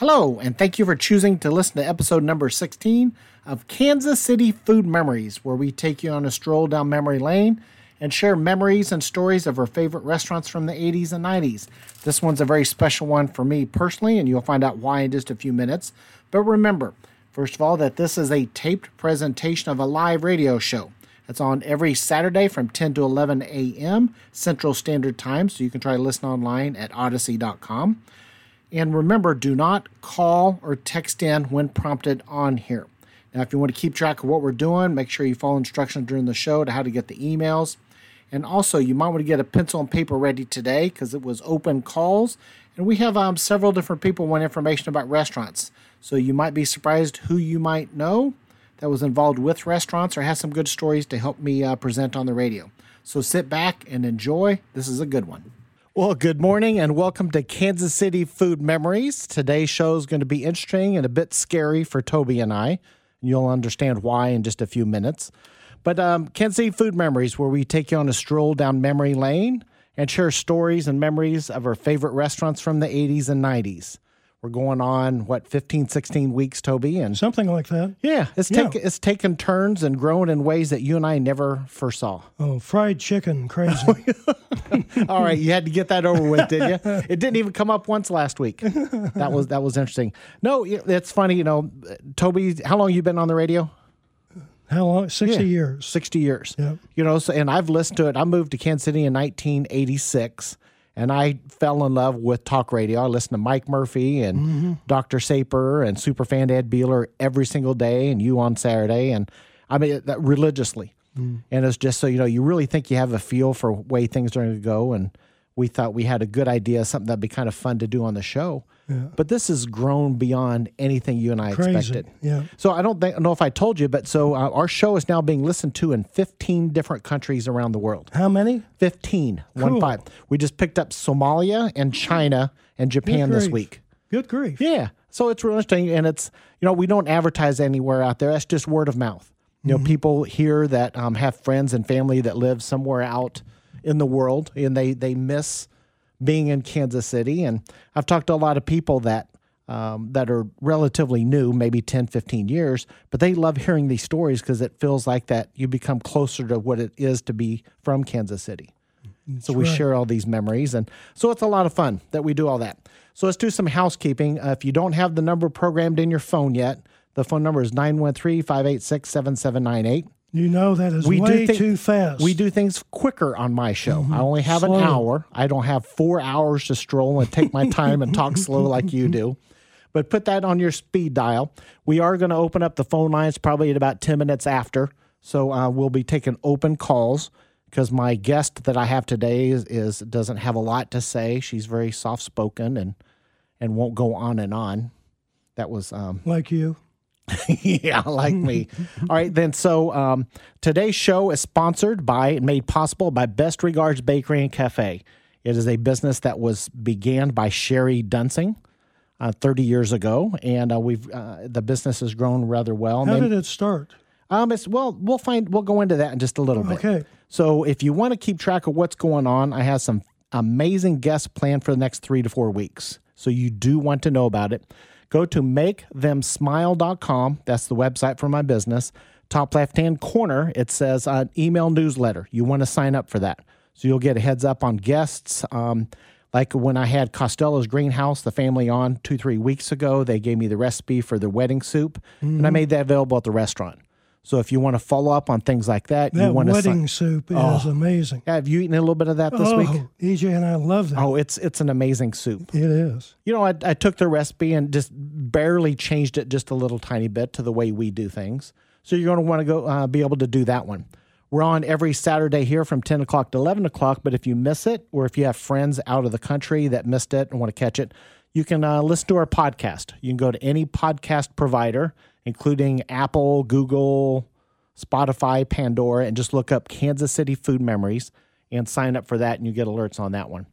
Hello, and thank you for choosing to listen to episode number 16 of Kansas City Food Memories, where we take you on a stroll down memory lane and share memories and stories of our favorite restaurants from the 80s and 90s. This one's a very special one for me personally, and you'll find out why in just a few minutes. But remember, first of all, that this is a taped presentation of a live radio show. It's on every Saturday from 10 to 11 a.m. Central Standard Time, so you can try to listen online at odyssey.com. And remember, do not call or text in when prompted on here. Now, if you want to keep track of what we're doing, make sure you follow instructions during the show to how to get the emails. And also, you might want to get a pencil and paper ready today because it was open calls. And we have um, several different people want information about restaurants. So you might be surprised who you might know that was involved with restaurants or has some good stories to help me uh, present on the radio. So sit back and enjoy. This is a good one. Well, good morning and welcome to Kansas City Food Memories. Today's show is going to be interesting and a bit scary for Toby and I. You'll understand why in just a few minutes. But um, Kansas City Food Memories, where we take you on a stroll down memory lane and share stories and memories of our favorite restaurants from the 80s and 90s. We're going on what 15, 16 weeks, Toby, and something like that. Yeah, it's Yeah. taken it's taken turns and grown in ways that you and I never foresaw. Oh, fried chicken, crazy. All right, you had to get that over with, did you? It didn't even come up once last week. That was that was interesting. No, it's funny, you know, Toby. How long you been on the radio? How long? Sixty Yeah. years. Sixty years. Yeah. You know, so and I've listened to it. I moved to Kansas City in 1986, and I fell in love with talk radio. I listened to Mike Murphy and Mm-hmm. Dr. Saper and Superfan Ed Beeler every single day, and you on Saturday, and I mean that religiously. Mm. And it's just so you know, you really think you have a feel for way things are going to go, and we thought we had a good idea, something that'd be kind of fun to do on the show. But this has grown beyond anything you and I Crazy. expected. Yeah. So I don't think, know if I told you, but so uh, our show is now being listened to in 15 different countries around the world. How many? 15, one five. We just picked up Somalia and China and Japan this week. Good grief. Yeah. So it's real interesting. And it's, you know, we don't advertise anywhere out there. That's just word of mouth. You know, people here that um, have friends and family that live somewhere out in the world and they, they miss being in Kansas City. And I've talked to a lot of people that, um, that are relatively new, maybe 10, 15 years, but they love hearing these stories because it feels like that you become closer to what it is to be from Kansas City. So we right. share all these memories, and so it's a lot of fun that we do all that. So let's do some housekeeping. Uh, if you don't have the number programmed in your phone yet, the phone number is 913-586-7798. You know that is We do way too fast. We do things quicker on my show. Mm-hmm. I only have an hour. I don't have four hours to stroll and take my time and talk slow like you do. But put that on your speed dial. We are going to open up the phone lines probably at about 10 minutes after. So uh, we'll be taking open calls because my guest that I have today is, is doesn't have a lot to say. She's very soft spoken and and won't go on and on. That was um, like you. yeah, like me. All right, then. So um, today's show is sponsored by and made possible by Best Regards Bakery and Cafe. It is a business that was began by Cherrie Duensing uh, 30 years ago, and uh, we've uh, the business has grown rather well. How And did it start? um, it's well, we'll find we'll go into that in just a little bit. Okay. So if you want to keep track of what's going on, I have some amazing guests planned for the next three to four weeks. So you do want to know about it. Go to makethemsmile.com. That's the website for my business. Top left hand corner, it says uh, email newsletter. You want to sign up for that. So you'll get a heads up on guests. Um, like when I had Costello's Greenhouse, the family on two, three weeks ago, they gave me the recipe for their wedding soup, and I made that available at the restaurant. So if you want to follow up on things like that, you That want to wedding soup is amazing. yeah, have you eaten a little bit of that this oh, week? EJ and I love that. Oh, it's it's an amazing soup. It is. You know, I, I took the recipe and just barely changed it just a little tiny bit to the way we do things. So you're going to want to go uh, be able to do that one. We're on every Saturday here from 10 o'clock to 11 o'clock. But if you miss it, or if you have friends out of the country that missed it and want to catch it, you can uh, listen to our podcast. You can go to any podcast provider, including Apple, Google, Spotify, Pandora, and just look up Kansas City Food Memories and sign up for that, and you get alerts on that one.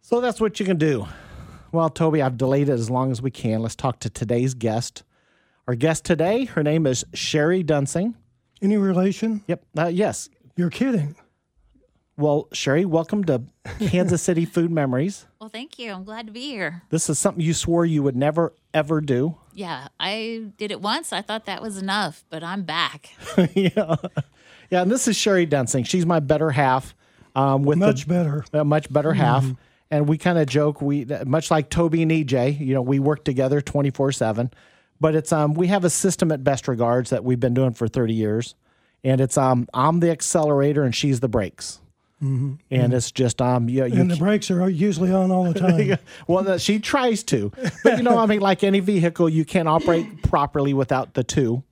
So that's what you can do. Well, Toby, I've delayed it as long as we can. Let's talk to today's guest. Our guest today, her name is Cherrie Duensing. Any relation? Yep. Uh, yes. You're kidding. Well, Cherrie, welcome to Kansas City Food Memories. Well, Well, thank you. I'm glad to be here. This is something you swore you would never ever do. Yeah, I did it once. I thought that was enough, but I'm back. yeah, yeah. And this is Cherrie Duensing. She's my better half. Um, with Much the, better. a much better half. And we kind of joke we much like Toby and EJ, you know, we work together 24/7. But it's um we have a system at Best Regards that we've been doing for 30 years. And it's um I'm the accelerator and she's the brakes. And it's just um you, you And the brakes are usually on all the time. well, that she tries to, but you know, I mean, like any vehicle, you can't operate properly without the two.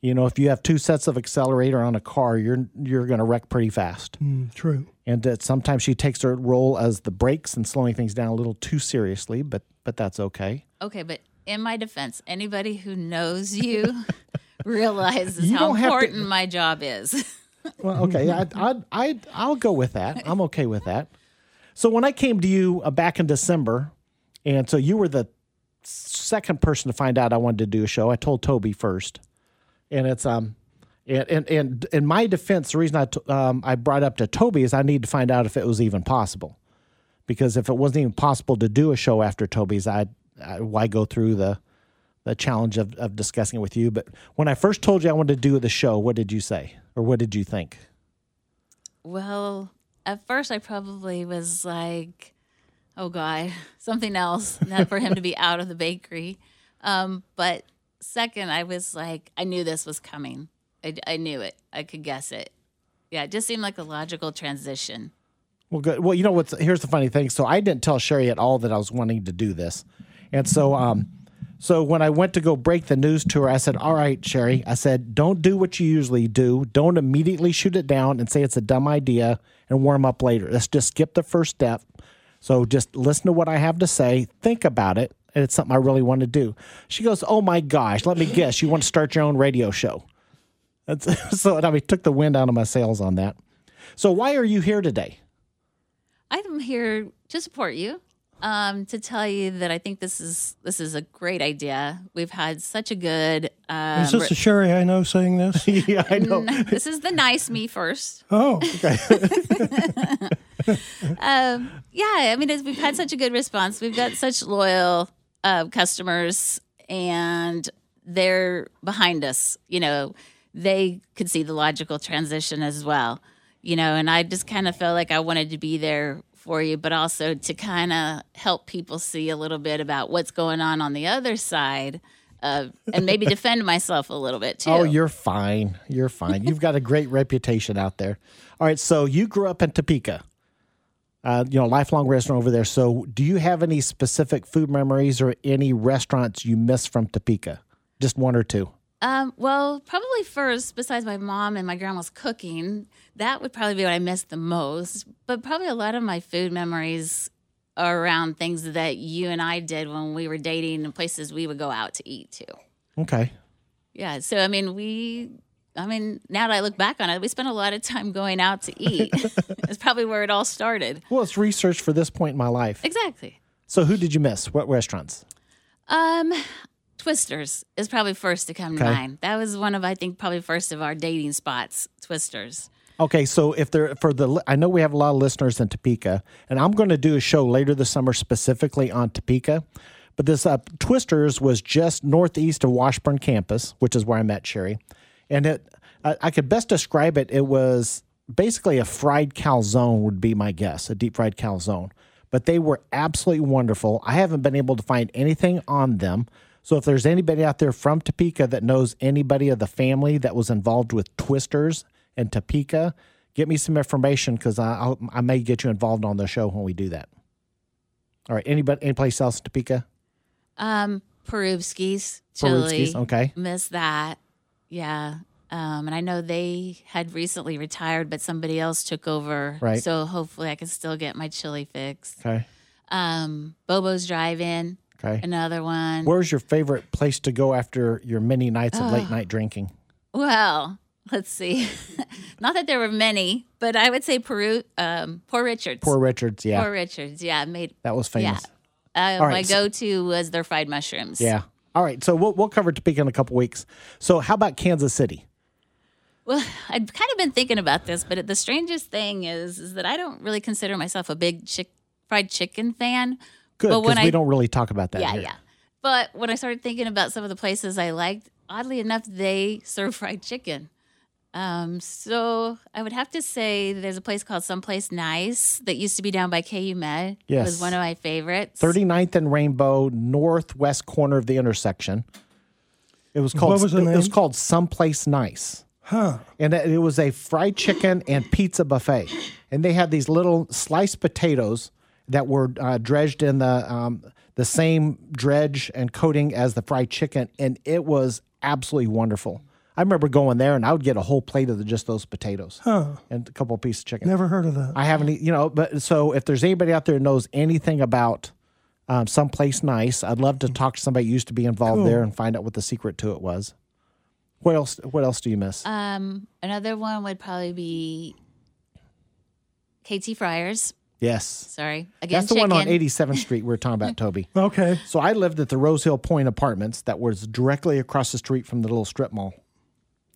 You know, if you have two sets of accelerator on a car, you're you're going to wreck pretty fast. Mm, True. And that sometimes she takes her role as the brakes and slowing things down a little too seriously, but but that's okay. Okay, but in my defense, anybody who knows you realizes You how don't to- important my job is. Well, okay, I I I I'll go with that. I'm okay with that. So when I came to you uh, back in December, and so you were the second person to find out I wanted to do a show. I told Toby first, and it's um, and and, and in my defense, the reason I t- um, I brought up to Toby is I need to find out if it was even possible, because if it wasn't even possible to do a show after Toby's, I, I why go through the the challenge of, of discussing it with you. But when I first told you I wanted to do the show, what did you say? Or what did you think? well, at first, I probably was like, oh, God, something else not for him to be out of the bakery. Um, but second, I was like, I knew this was coming. I, I knew it. I could guess it. Yeah, it just seemed like a logical transition. Well, good. Well, you know what's here's the funny thing. So I didn't tell Cherrie at all that I was wanting to do this, and so um, so when I went to go break the news to her, I said, "All right, Cherrie," I said, "Don't do what you usually do. Don't immediately shoot it down and say it's a dumb idea and warm up later. Let's just skip the first step. So just listen to what I have to say, think about it, and it's something I really want to do." She goes, "Oh my gosh, let me guess, you want to start your own radio show?" That's, so I mean, took the wind out of my sails on that. So why are you here today? I'm here to support you. Um, to tell you that I think this is this is a great idea. We've had such a good. Um, Is this a Cherrie I know saying this? yeah, I know. this is the nice me first. Oh, Um, yeah, I mean, we've had such a good response. We've got such loyal uh, customers, and they're behind us. You know, they could see the logical transition as well. You know, and I just kind of felt like I wanted to be there for you, but also to kind of help people see a little bit about what's going on on the other side. Uh, and maybe defend myself a little bit too. Oh, you're fine. You're fine. You've got a great reputation out there. All right. So you grew up in Topeka, uh, you know, lifelong resident over there. So do you have any specific food memories or any restaurants you miss from Topeka? Just one or two. Um, well, probably first, besides my mom and my grandma's cooking, that would probably be what I miss the most. But probably a lot of my food memories are around things that you and I did when we were dating and places we would go out to eat to. Okay. Yeah. So, I mean, we, I mean, now that I look back on it, we spent a lot of time going out to eat. It's probably where it all started. Well, it's research for this point in my life. Exactly. So who did you miss? What restaurants? Um, Twisters is probably first to come to Okay. mind. That was one of, I think, probably first of our dating spots, Twisters. Okay, so if they're for the, I know we have a lot of listeners in Topeka, and I'm going to do a show later this summer specifically on Topeka. But this uh, Twisters was just northeast of Washburn campus, which is where I met Cherrie, and it I, I could best describe it. It was basically a fried calzone would be my guess, a deep fried calzone. But they were absolutely wonderful. I haven't been able to find anything on them. So if there's anybody out there from Topeka that knows anybody of the family that was involved with Twisters and Topeka, get me some information because I I may get you involved on the show when we do that. All right. Anybody, any place else in Topeka? Um, Porubsky's chili. Porubsky's, okay. Miss that. Yeah. Um, and I know they had recently retired, but somebody else took over. Right. So hopefully I can still get my chili fix. Okay. Um, Bobo's Drive-In, Okay. another one. Where's your favorite place to go after your many nights of late night drinking? well, let's see. Not that there were many, but I would say Peru, um, Poor Richards. Poor Richards. Yeah. Poor Richards. Yeah. Made, that was yeah. famous. Uh, All right, my so- go-to was their fried mushrooms. Yeah. All right. So we'll, we'll cover Topeka in a couple weeks. So how about Kansas City? Well, I've kind of been thinking about this, but the strangest thing is, is that I don't really consider myself a big chick fried chicken fan. Good, when because we I- don't really talk about that Yeah, here. yeah. But when I started thinking about some of the places I liked, oddly enough, they serve fried chicken. Um, so I would have to say there's a place called Someplace Nice that used to be down by KU Med. It Yes. was one of my favorites. 39th and Rainbow, northwest corner of the intersection. It was called What was the it, was name? called Someplace Nice. Huh. And it it was a fried chicken and pizza buffet. And they had these little sliced potatoes that were uh, dredged in the um, the same dredge and coating as the fried chicken, and it was absolutely wonderful. I remember going there, and I would get a whole plate of the, just those potatoes and a couple of pieces of chicken. Never heard of that. I haven't, you know, but so if there's anybody out there who knows anything about um, someplace nice, I'd love to talk to somebody who used to be involved Cool. there and find out what the secret to it was. What else? What else do you miss? Um, another one would probably be KT Fryers. Yes, Sorry. Again, that's the chicken. one on 87th Street we were talking about, Toby. Okay. So I lived at the Rose Hill Point Apartments that was directly across the street from the little strip mall.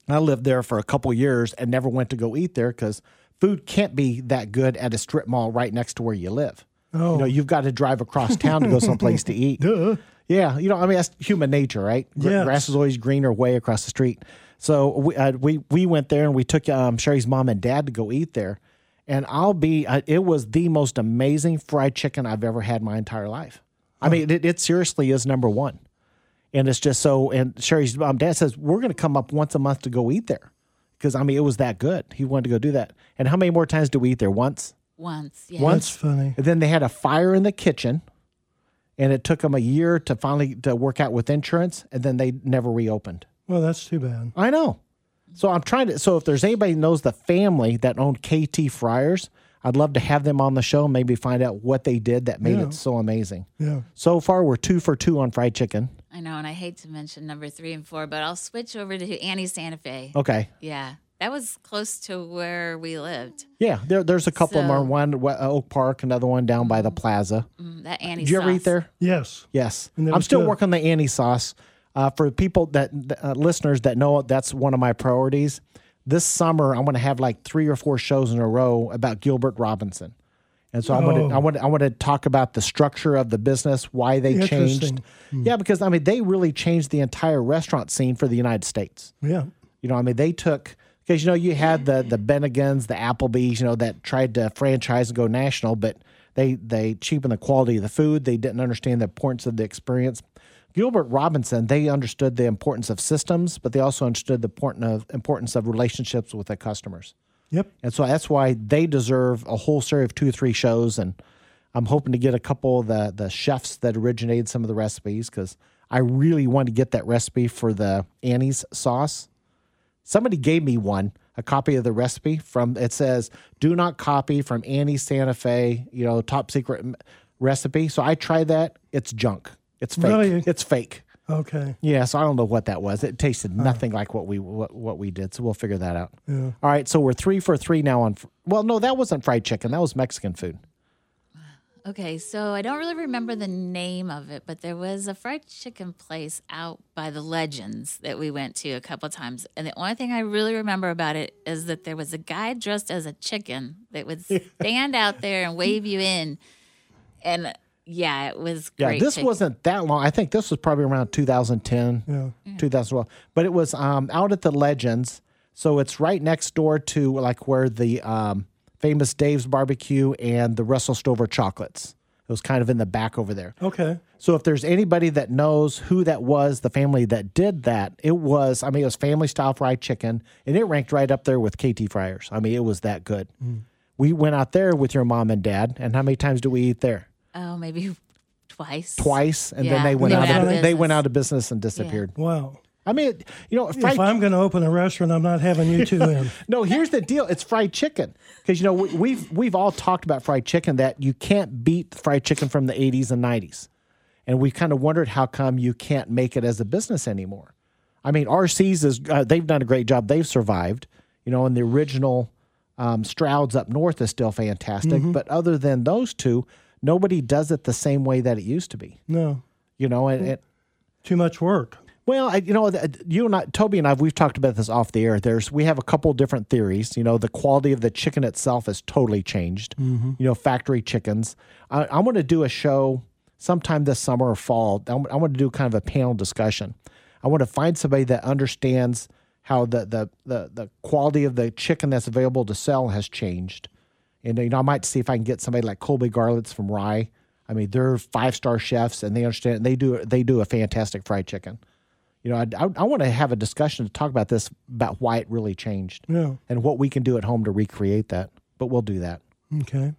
I lived there for a couple years and never went to go eat there because food can't be that good at a strip mall right next to where you live. Oh. You know, you've got to drive across town to go someplace to eat. Duh. Yeah, you know, I mean that's human nature, right? Gr- Yes. Grass is always greener way across the street. So we uh, we we went there and we took um, Cherrie's mom and dad to go eat there, and I'll be uh, it was the most amazing fried chicken I've ever had my entire life. I mean, it, it seriously is number one, and it's just so. And Cherrie's mom dad says we're going to come up once a month to go eat there because I mean it was that good. He wanted to go do that. And how many more times do we eat there? Once. Once. Yeah. Once. That's funny. And then they had a fire in the kitchen, and it took them a year to finally to work out with insurance, and then they never reopened. Well, that's too bad. I know. So I'm trying to. So if there's anybody who knows the family that owned KT Fryers, I'd love to have them on the show. and Maybe find out what they did that made Yeah. it so amazing. Yeah. So far, we're two for two on fried chicken. I know, and I hate to mention number three and four, but I'll switch over to Annie Santa Fe. Okay. Yeah. That was close to where we lived. Yeah, there, there's a couple of them. One uh, Oak Park, another one down by the plaza. Mm, That Annie Did you ever eat there? Yes. Yes, I'm still good. working on the Annie sauce. Uh, for people that uh, listeners that know that's one of my priorities. This summer, I'm going to have like three or four shows in a row about Gilbert Robinson, and so I want Oh. to I want I want to talk about the structure of the business, why they changed. Interesting. Yeah, because I mean they really changed the entire restaurant scene for the United States. Yeah. You know, I mean, they took because you know you had the the Bennigans, the Applebee's, you know, that tried to franchise and go national, but they they cheapened the quality of the food. They didn't understand the importance of the experience. Gilbert Robinson, they understood the importance of systems, but they also understood the important of uh, importance of relationships with their customers. Yep. And so that's why they deserve a whole series of two or three shows. And I'm hoping to get a couple of the, the chefs that originated some of the recipes because I really want to get that recipe for the Annie's sauce. Somebody gave me one, a copy of the recipe from, it says, do not copy from Annie Santa Fe, you know, top secret recipe. So I tried that. It's junk. It's fake. Really? It's fake. Okay. Yeah, so I don't know what that was. It tasted uh. nothing like what we what, what we did. So we'll figure that out. Yeah. All right, so we're three for three now on. Well, no, that wasn't fried chicken. That was Mexican food. Okay, so I don't really remember the name of it, but there was a fried chicken place out by the Legends that we went to a couple times. And the only thing I really remember about it is that there was a guy dressed as a chicken that would stand out there and wave you in. And yeah, it was Yeah, this chicken. wasn't that long. I think this was probably around 2010, Yeah. 2012. But it was um, out at the Legends, so it's right next door to like where the um, famous Dave's Barbecue and the Russell Stover chocolates. It was kind of in the back over there. Okay. So if there's anybody that knows who that was, the family that did that, it was, I mean, it was family style fried chicken and it ranked right up there with KT Fryers. I mean, it was that good. We went out there with your mom and dad. And how many times do we eat there? Oh, maybe twice. Twice. And then they went, they out, went out of, of they business. went out of business and disappeared. Wow. I mean, you know, fried, If I'm going to open a restaurant, I'm not having you two in. no, here's the deal. It's fried chicken. Because, you know, we, we've, we've all talked about fried chicken that you can't beat fried chicken from the 80s and 90s. And we kind of wondered how come you can't make it as a business anymore. I mean, RC's is uh, they've done a great job. They've survived, you know, and the original um, Stroud's up north is still fantastic. But other than those two, nobody does it the same way that it used to be. No. You know, and it, Too much work. Well, I, you know, you and I, Toby and I, we've talked about this off the air. There's, we have a couple different theories. You know, the quality of the chicken itself has totally changed. Mm-hmm. You know, factory chickens. I, I'm going to do a show sometime this summer or fall. I'm, I want to do kind of a panel discussion. I want to find somebody that understands how the, the, the, the quality of the chicken that's available to sell has changed. And, you know, I might see if I can get somebody like Colby Garrelts from Rye. I mean, they're five star chefs and they understand, they do, they do a fantastic fried chicken you know, I, I, I want to have a discussion to talk about this, about why it really changed Yeah. and what we can do at home to recreate that. But we'll do that. Okay.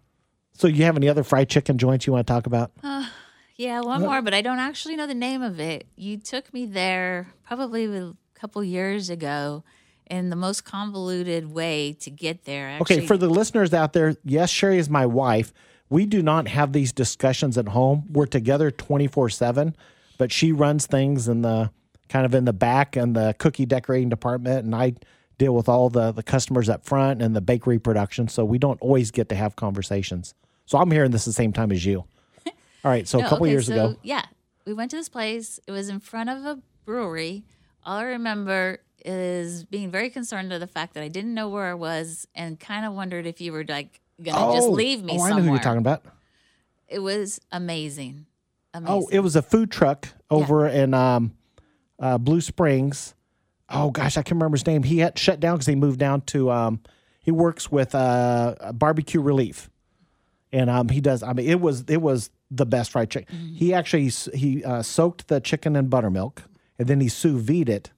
So, you have any other fried chicken joints you want to talk about? Uh, yeah, one more, but I don't actually know the name of it. You took me there probably a couple years ago in the most convoluted way to get there. Actually, Okay, for the listeners out there, yes, Cherrie is my wife. We do not have these discussions at home. We're together 24 7, but she runs things in the kind of in the back and the cookie decorating department, and I deal with all the, the customers up front and the bakery production. So we don't always get to have conversations. So I'm hearing this the same time as you. All right, so a couple okay, years so, ago. Yeah, we went to this place. It was in front of a brewery. All I remember is being very concerned of the fact that I didn't know where I was and kind of wondered if you were like gonna just leave me oh, I somewhere. know who you're talking about. It was amazing. Amazing. Oh, it was a food truck over in um, uh, Blue Springs. Oh gosh, I can't remember his name. He had shut down because he moved down to. Um, he works with uh, Barbecue Relief, and um, he does. I mean, it was it was the best fried chicken. Mm-hmm. He actually he uh, soaked the chicken in buttermilk, and then he sous vide it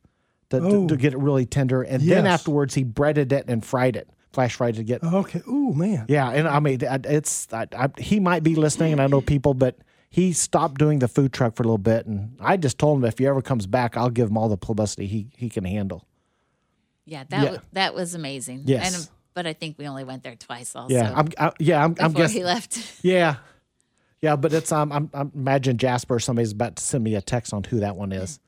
to, to, Oh. to get it really tender, and then afterwards he breaded it and fried it, flash fried it to get Okay. Ooh, man. yeah, and I mean, it's I, I, he might be listening, and I know people, but he stopped doing the food truck for a little bit, and I just told him if he ever comes back, I'll give him all the publicity he he can handle. yeah, that yeah. wa- that was amazing. Yes. And, but I think we only went there twice. Also. Yeah, I'm I, yeah, I'm, I'm before he left. Yeah, yeah, but it's um, I'm, I'm imagine Jasper. or Somebody's about to send me a text on who that one is.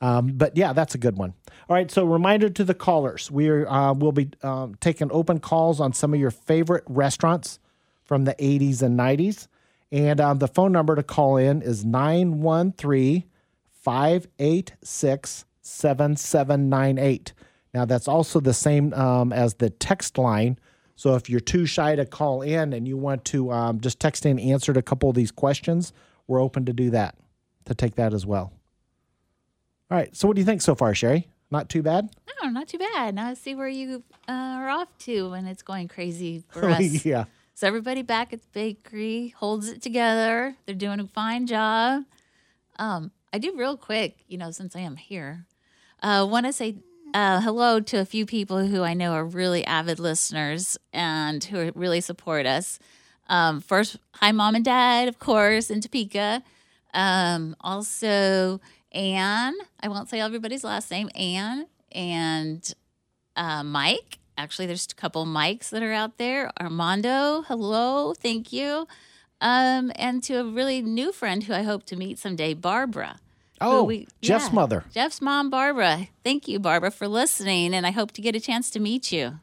Um, but yeah, that's a good one. All right, so reminder to the callers: we are uh, we'll be um, taking open calls on some of your favorite restaurants from the 80s and 90s, and um, the phone number to call in is 913 586 7798. Now, that's also the same um, as the text line. So if you're too shy to call in and you want to um, just text in answered a couple of these questions, we're open to do that, to take that as well. All right. So what do you think so far, Cherrie? Not too bad? No, not too bad. Now let's see where you uh, are off to when it's going crazy for us. yeah. So everybody back at the bakery holds it together. They're doing a fine job. Um, I do real quick, you know, since I am here, uh, want to say uh, hello to a few people who I know are really avid listeners and who really support us. Um, first, hi, mom and dad, of course, in Topeka. Um, also, Anne. I won't say everybody's last name. Anne and uh, Mike. Actually, there's a couple Mikes that are out there. Armando, hello, thank you. Um, and to a really new friend who I hope to meet someday, Barbara. Oh, Jeff's yeah, mother. Jeff's mom, Barbara. Thank you, Barbara, for listening, and I hope to get a chance to meet you.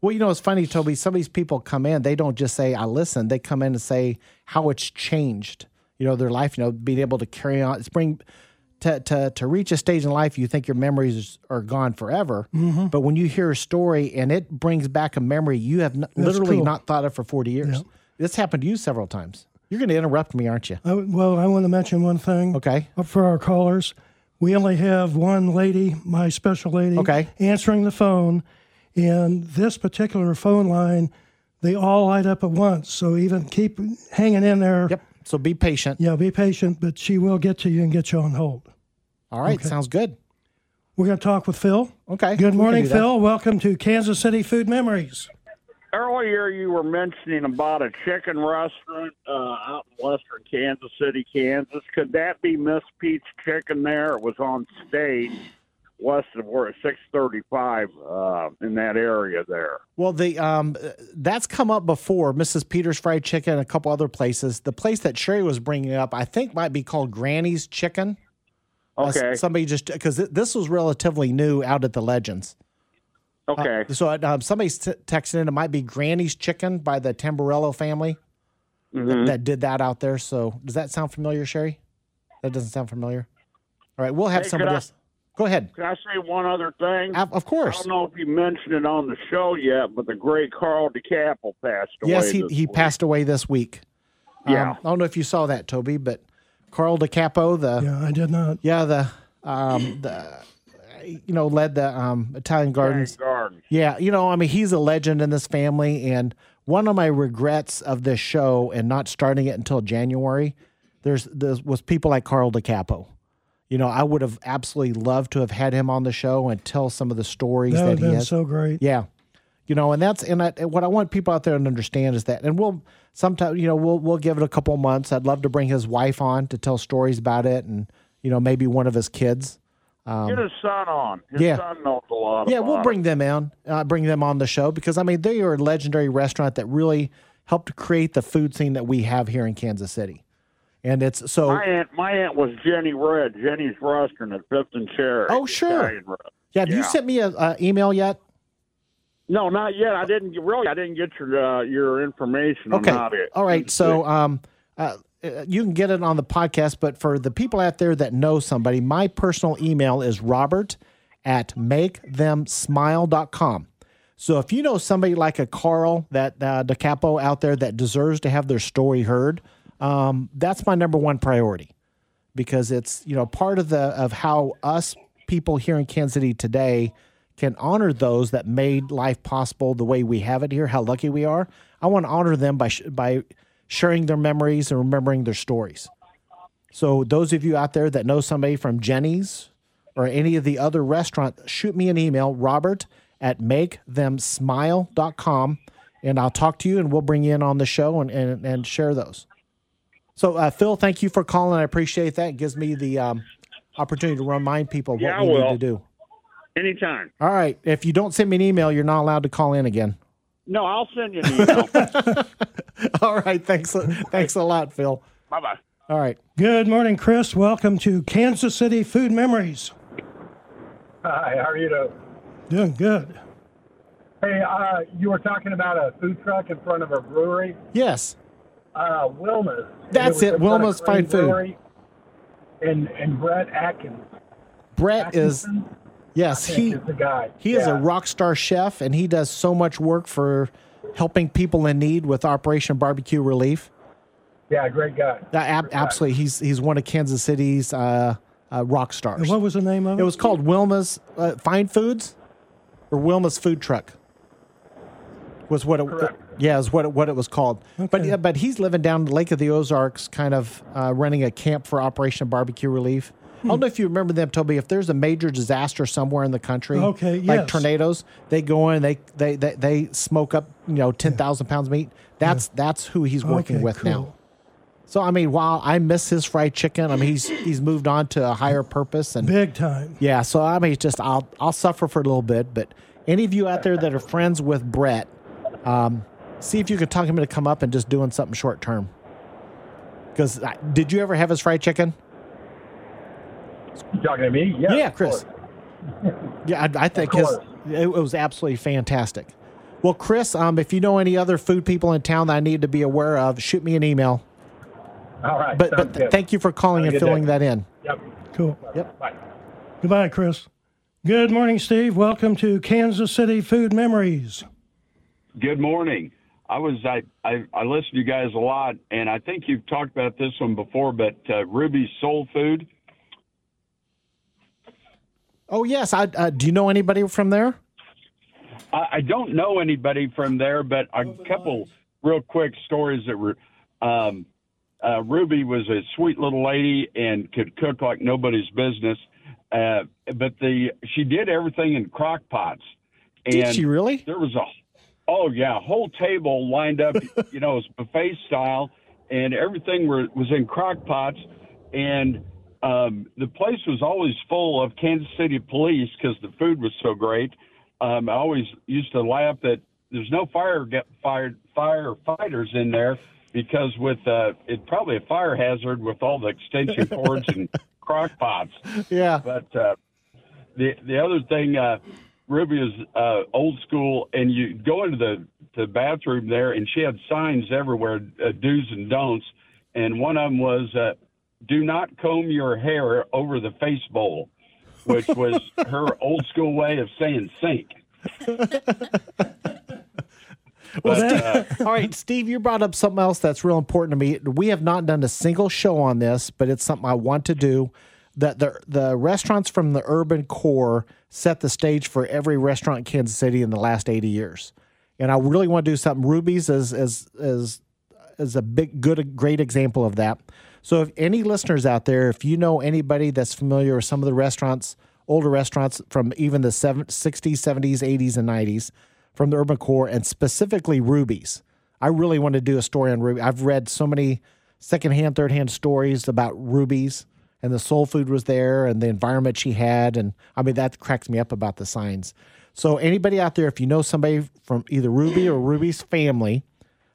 Well, you know, it's funny, Toby. Some of these people come in, they don't just say, I listen. They come in and say how it's changed, you know, their life, you know, being able to carry on. It's bring to, to, to reach a stage in life, you think your memories are gone forever. Mm-hmm. But when you hear a story and it brings back a memory you have n- literally cool. not thought of for 40 years, this happened to you several times. You're going to interrupt me, aren't you? I, well, I want to mention one thing. Okay. Up for our callers, we only have one lady, my special lady, Okay. answering the phone. And this particular phone line, they all light up at once. So even keep hanging in there. Yep. So be patient. Yeah, be patient, but she will get to you and get you on hold. All right. Sounds good. We're going to talk with Phil. Okay. Good morning, do. Phil. Welcome to Kansas City Food Memories. earlier you were mentioning about a chicken restaurant uh, out in western Kansas City, Kansas. Could that be Miss Pete's Chicken there? It was on State, west of where 635 uh, in that area there. Well, the um, uh, that's come up before. Mrs. Peters Fried Chicken, a couple other places. The place that Cherrie was bringing up, I think, might be called Granny's Chicken. Uh, Okay. somebody just because this was relatively new out at the Legends. Okay. So um, somebody's t- texting in. It might be Granny's Chicken by the Tamborello family Mhm. that did that out there. So does that sound familiar, Cherrie? That doesn't sound familiar. All right, we'll have Hey, somebody I- else. Go ahead. Can I say one other thing? Of course. I don't know if you mentioned it on the show yet, but the great Carl DiCapo passed away. Yes, he, this he week. passed away this week. Um, Yeah. I don't know if you saw that, Toby, but Carl DiCapo, the Yeah, I did not. yeah, the um, the you know led the um, Italian Gardens. Garden. Yeah, you know, I mean, he's a legend in this family, and one of my regrets of this show and not starting it until January, there's there was people like Carl DiCapo. You know, I would have absolutely loved to have had him on the show and tell some of the stories That would that have he been has. so great. Yeah. You know, and that's and I, and what I want people out there to understand is that, and we'll sometimes, you know, we'll we'll give it a couple months. I'd love to bring his wife on to tell stories about it, and you know, maybe one of his kids. Get his son on. His Um, yeah. son knows a lot Yeah, about we'll it. bring them in, uh, bring them on the show because I mean they are a legendary restaurant that really helped create the food scene that we have here in Kansas City, and it's so. My aunt, my aunt was Jenny Red, Jenny's Restaurant at Fifth and Cherry. Oh, sure. Yeah, have you yeah. sent me a, a email yet? No, not yet. I didn't really. I didn't get your uh, your information Okay. All right. So um, uh, uh, you can get it on the podcast, but for the people out there that know somebody, my personal email is robert at makethemsmile.com. So if you know somebody like a Carl that uh, DiCapo out there that deserves to have their story heard, um, that's my number one priority because it's you know part of the of how us people here in Kansas City today can honor those that made life possible the way we have it here. How lucky we are! I want to honor them by sh- by sharing their memories and remembering their stories. So those of you out there that know somebody from Jenny's or any of the other restaurants, shoot me an email, Robert at makethemsmile.com, and I'll talk to you and we'll bring you in on the show and, and, and share those. So, uh, Phil, thank you for calling. I appreciate that. It gives me the um, opportunity to remind people what Yeah, I we need to do. Anytime. All right. If you don't send me an email, you're not allowed to call in again. No, I'll send you an email. All right. Thanks. Thanks a lot, Phil. bye bye. All right. Good morning, Chris. Welcome to Kansas City Food Memories. Hi, how are you doing? Doing good. Hey, uh, you were talking about a food truck in front of a brewery, Yes. Uh, Wilma's. That's was it, in front of Wilma's Fine Crane Food. And and Brett Atkins. Brett is, yes, he, is the guy. he is a rock star chef and he does so much work for helping people in need with Operation Barbecue Relief. Yeah, great guy. Uh, ab- absolutely. He's, he's one of Kansas City's uh, uh, rock stars. And what was the name of it? It was called Wilma's uh, Fine Foods or Wilma's Food Truck. Was what it Correct. Yeah, is what it, what it was called. But yeah, but he's living down the Lake of the Ozarks, kind of uh, running a camp for Operation Barbecue Relief. I don't know if you remember them, Toby. If there's a major disaster somewhere in the country, Okay, like yes. tornadoes, they go in, they they they, they smoke up, you know, ten thousand pounds of meat. That's that's who he's working Okay, with now. So I mean, while I miss his fried chicken, I mean he's he's moved on to a higher purpose and Big time. yeah, so I mean, it's just I'll I'll suffer for a little bit, but any of you out there that are friends with Brett, um, see if you can talk him into come up and just doing something short term. Because did you ever have his fried chicken? You talking to me? Yeah, Yeah, Chris. Yeah, I, I think his it, it was absolutely fantastic. Well, Chris, um, if you know any other food people in town that I need to be aware of, shoot me an email. All right. But but good. thank you for calling and filling day. that in. Yep. Cool. Yep. Bye. Goodbye, Chris. Good morning, Steve. Welcome to Kansas City Food Memories. Good morning. I was I, I I listen to you guys a lot, and I think you've talked about this one before, but uh, Ruby's Soul Food. Oh yes, I uh, do you know anybody from there? I, I don't know anybody from there, but a couple real quick stories that were. Um, uh, Ruby was a sweet little lady and could cook like nobody's business, uh, but the she did everything in crock pots. And Did she really? there was a oh yeah whole table lined up you know it was buffet style and everything were, was in crock pots. And um, the place was always full of kansas city police because the food was so great. Um, i always used to laugh that there's no fire get fired firefighters in there because with uh, it's probably a fire hazard with all the extension cords and crock pots. Yeah. but uh, the the other thing, uh, Ruby is uh, old school, and you go into the the bathroom there, and she had signs everywhere, uh, do's and don'ts, and one of them was, uh, "Do not comb your hair over the face bowl." which was her old school way of saying sink. Well, But, Steve, uh, all right, Steve, you brought up something else that's real important to me. We have not done a single show on this, but it's something I want to do. That the the restaurants from the urban core set the stage for every restaurant in Kansas City in the last eighty years, and I really want to do something. Ruby's is is is is a big good great example of that. So if any listeners out there, if you know anybody that's familiar with some of the restaurants, older restaurants from even the seven, 60s, 70s, 80s, and 90s from the urban core, and specifically Ruby's, I really want to do a story on Ruby. I've read so many secondhand, thirdhand stories about Ruby's, and the soul food was there, and the environment she had, and I mean that cracks me up about the signs. So anybody out there, if you know somebody from either Ruby or Ruby's family,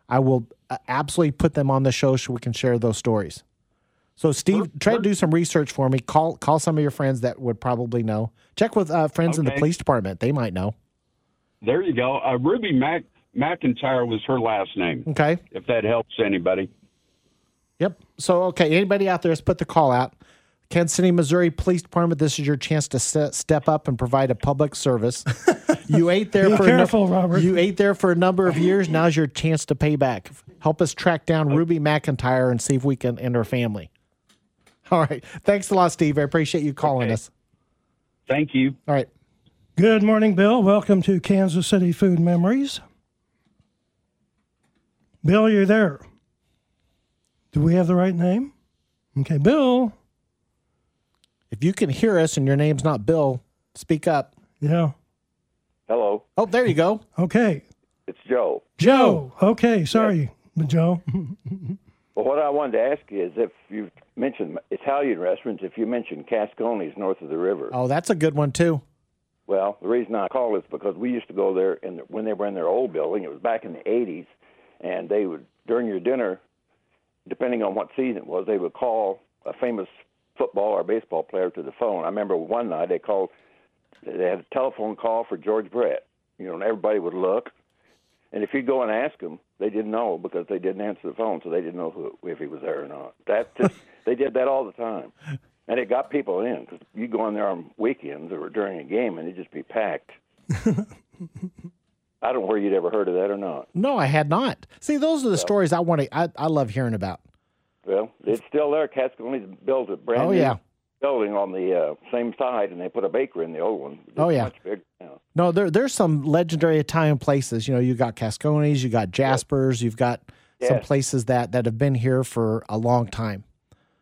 I will uh, absolutely put them on the show so we can share those stories. So Steve, try to do some research for me. Call call some of your friends that would probably know. Check with uh, friends in the police department; they might know. there you go. Uh, Ruby Mac McIntyre was her last name. Okay. If that helps anybody. Yep. So okay, anybody out there, let's put the call out. Kansas City, Missouri Police Department. This is your chance to se- step up and provide a public service. You ate there Be for a nu- careful, Robert. You ate there for a number of years. Now's your chance to pay back. Help us track down Ruby McIntyre and see if we can end her family. All right. Thanks a lot, Steve. I appreciate you calling Okay. us. Thank you. All right. Good morning, Bill. Welcome to Kansas City Food Memories. Bill, you're there. Do we have the right name? Okay, Bill. If you can hear us and your name's not Bill, speak up. Yeah. Hello, Oh, there you go. Okay. it's Joe. Joe. Okay, sorry, Joe. Well, what I wanted to ask you is if you mentioned Italian restaurants, if you mentioned Cascones north of the river. Oh, that's a good one too. Well, the reason I call is because we used to go there, and when they were in their old building, it was back in the '80s, and they would during your dinner, depending on what season it was, they would call a famous football or baseball player to the phone. I remember one night they called, they had a telephone call for George Brett. You know, and everybody would look, and if you go and ask them, they didn't know because they didn't answer the phone, so they didn't know who, if he was there or not. That just they did that all the time. And it got people in because you'd go in there on weekends or during a game and it'd just be packed. I don't know where you'd ever heard of that or not. No, I had not. See, those are the stories I want to. I, I love hearing about. Well, it's still there. Cascone's built a brand Oh, new yeah. building on the uh, same side, and they put a bakery in the old one. It's Oh, yeah. much bigger now. No, there there's some legendary Italian places. You know, you got Cascones, you got Jaspers, you've got some places that that have been here for a long time.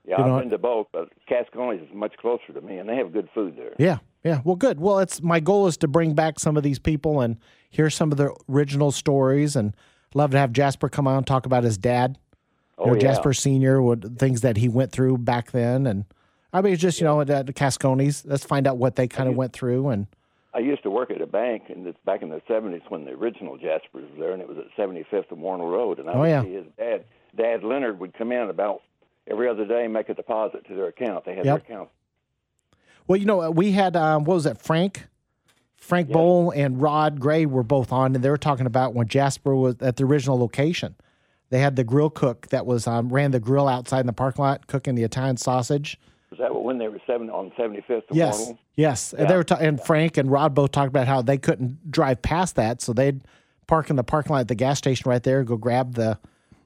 Yeah, You know I've been to both, but Cascone's is much closer to me, and they have good food there. Yeah, yeah. Well, good. Well, it's my goal is to bring back some of these people and hear some of their original stories, and love to have Jasper come on and talk about his dad. Oh, you know, yeah. Jasper Senior, what things that he went through back then, and I mean, it's just you know, at the Cascones. Let's find out what they kind of went through, and I used to work at a bank, and it's back in the '70s when the original Jaspers was there, and it was at 75th and Wornall Road. And I Oh, would yeah. see his dad, Dad Leonard, would come in about every other day and make a deposit to their account. They had Yep. their account. Well, you know, we had um, what was it, Frank, Frank Bowl and Rod Gray were both on, and they were talking about when Jasper was at the original location. They had the grill cook that was um, ran the grill outside in the parking lot, cooking the Italian sausage. Was that when they were seven on 75th Yes, Wornall? yes. And they were ta- and Frank and Rod both talked about how they couldn't drive past that, so they'd park in the parking lot at the gas station right there, go grab the,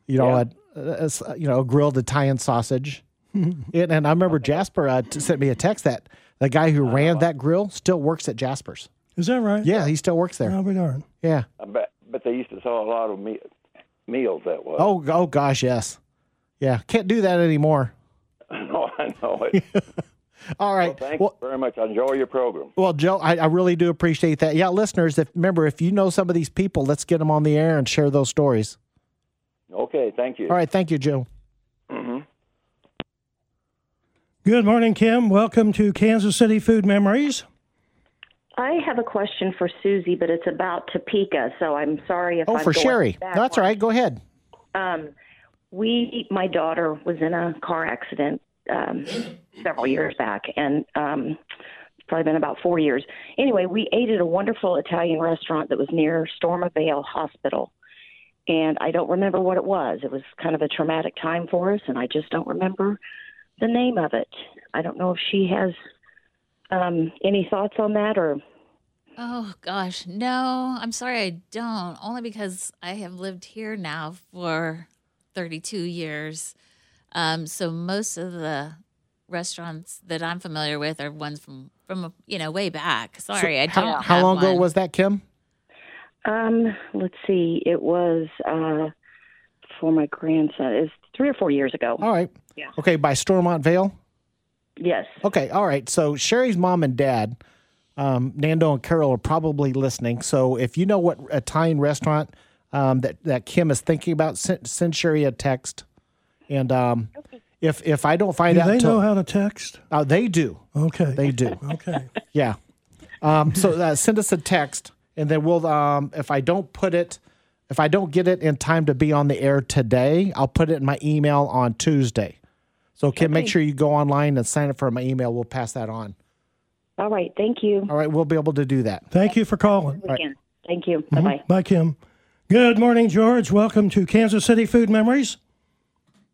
you know, a, a- a- you know, grilled Italian sausage. and, and I remember Jasper uh, t- sent me a text that the guy who ran that grill still works at Jasper's. Is that right? Yeah, he still works there. I'll be darned. Yeah. I bet, but they used to sell a lot of me- meals that way. Oh, oh gosh, yes. Yeah, can't do that anymore. no, I know it. All right. Thank well, you very much. I enjoy your program. well, Joe, I, I really do appreciate that. Yeah, listeners, if remember, if you know some of these people, let's get them on the air and share those stories. Okay, thank you. All right, thank you, Joe. Mm-hmm. Good morning, Kim. Welcome to Kansas City Food Memories. I have a question for Susie, but it's about Topeka, so I'm sorry if Oh, I'm for Cherrie. No, that's all right. Go ahead. Um, we, my daughter was in a car accident um, several years back, and um, it's probably been about four years. Anyway, we ate at a wonderful Italian restaurant that was near Stormont Vale Hospital, and I don't remember what it was. It was kind of a traumatic time for us, and I just don't remember the name of it. I don't know if she has Um, any thoughts on that, or Oh gosh, no. I'm sorry I don't. Only because I have lived here now for 32 years. Um, so most of the restaurants that I'm familiar with are ones from from you know way back. Sorry, I don't. How, how have long ago was that, Kim? um, let's see, it was uh, for my grandson. It's three or four years ago. All right. Yeah. Okay, by Stormont Vale. Yes. Okay, all right. So Cherrie's mom and dad, um, Nando and Carol, are probably listening. So if you know what Italian restaurant um, that that Kim is thinking about, send, send Sherry a text. And um, if if I don't find Do out, they till- know how to text? uh, they do, Okay. they do. Okay. Yeah. Um, so uh, send us a text, and then we'll. Um, if I don't put it, if I don't get it in time to be on the air today, I'll put it in my email on Tuesday. So Kim, make sure you go online and sign up for my email. We'll pass that on. All right. Thank you. All right, we'll be able to do that. Thank you for calling. Weekend. Thank you. Bye bye. Bye, Kim. Good morning, George. Welcome to Kansas City Food Memories.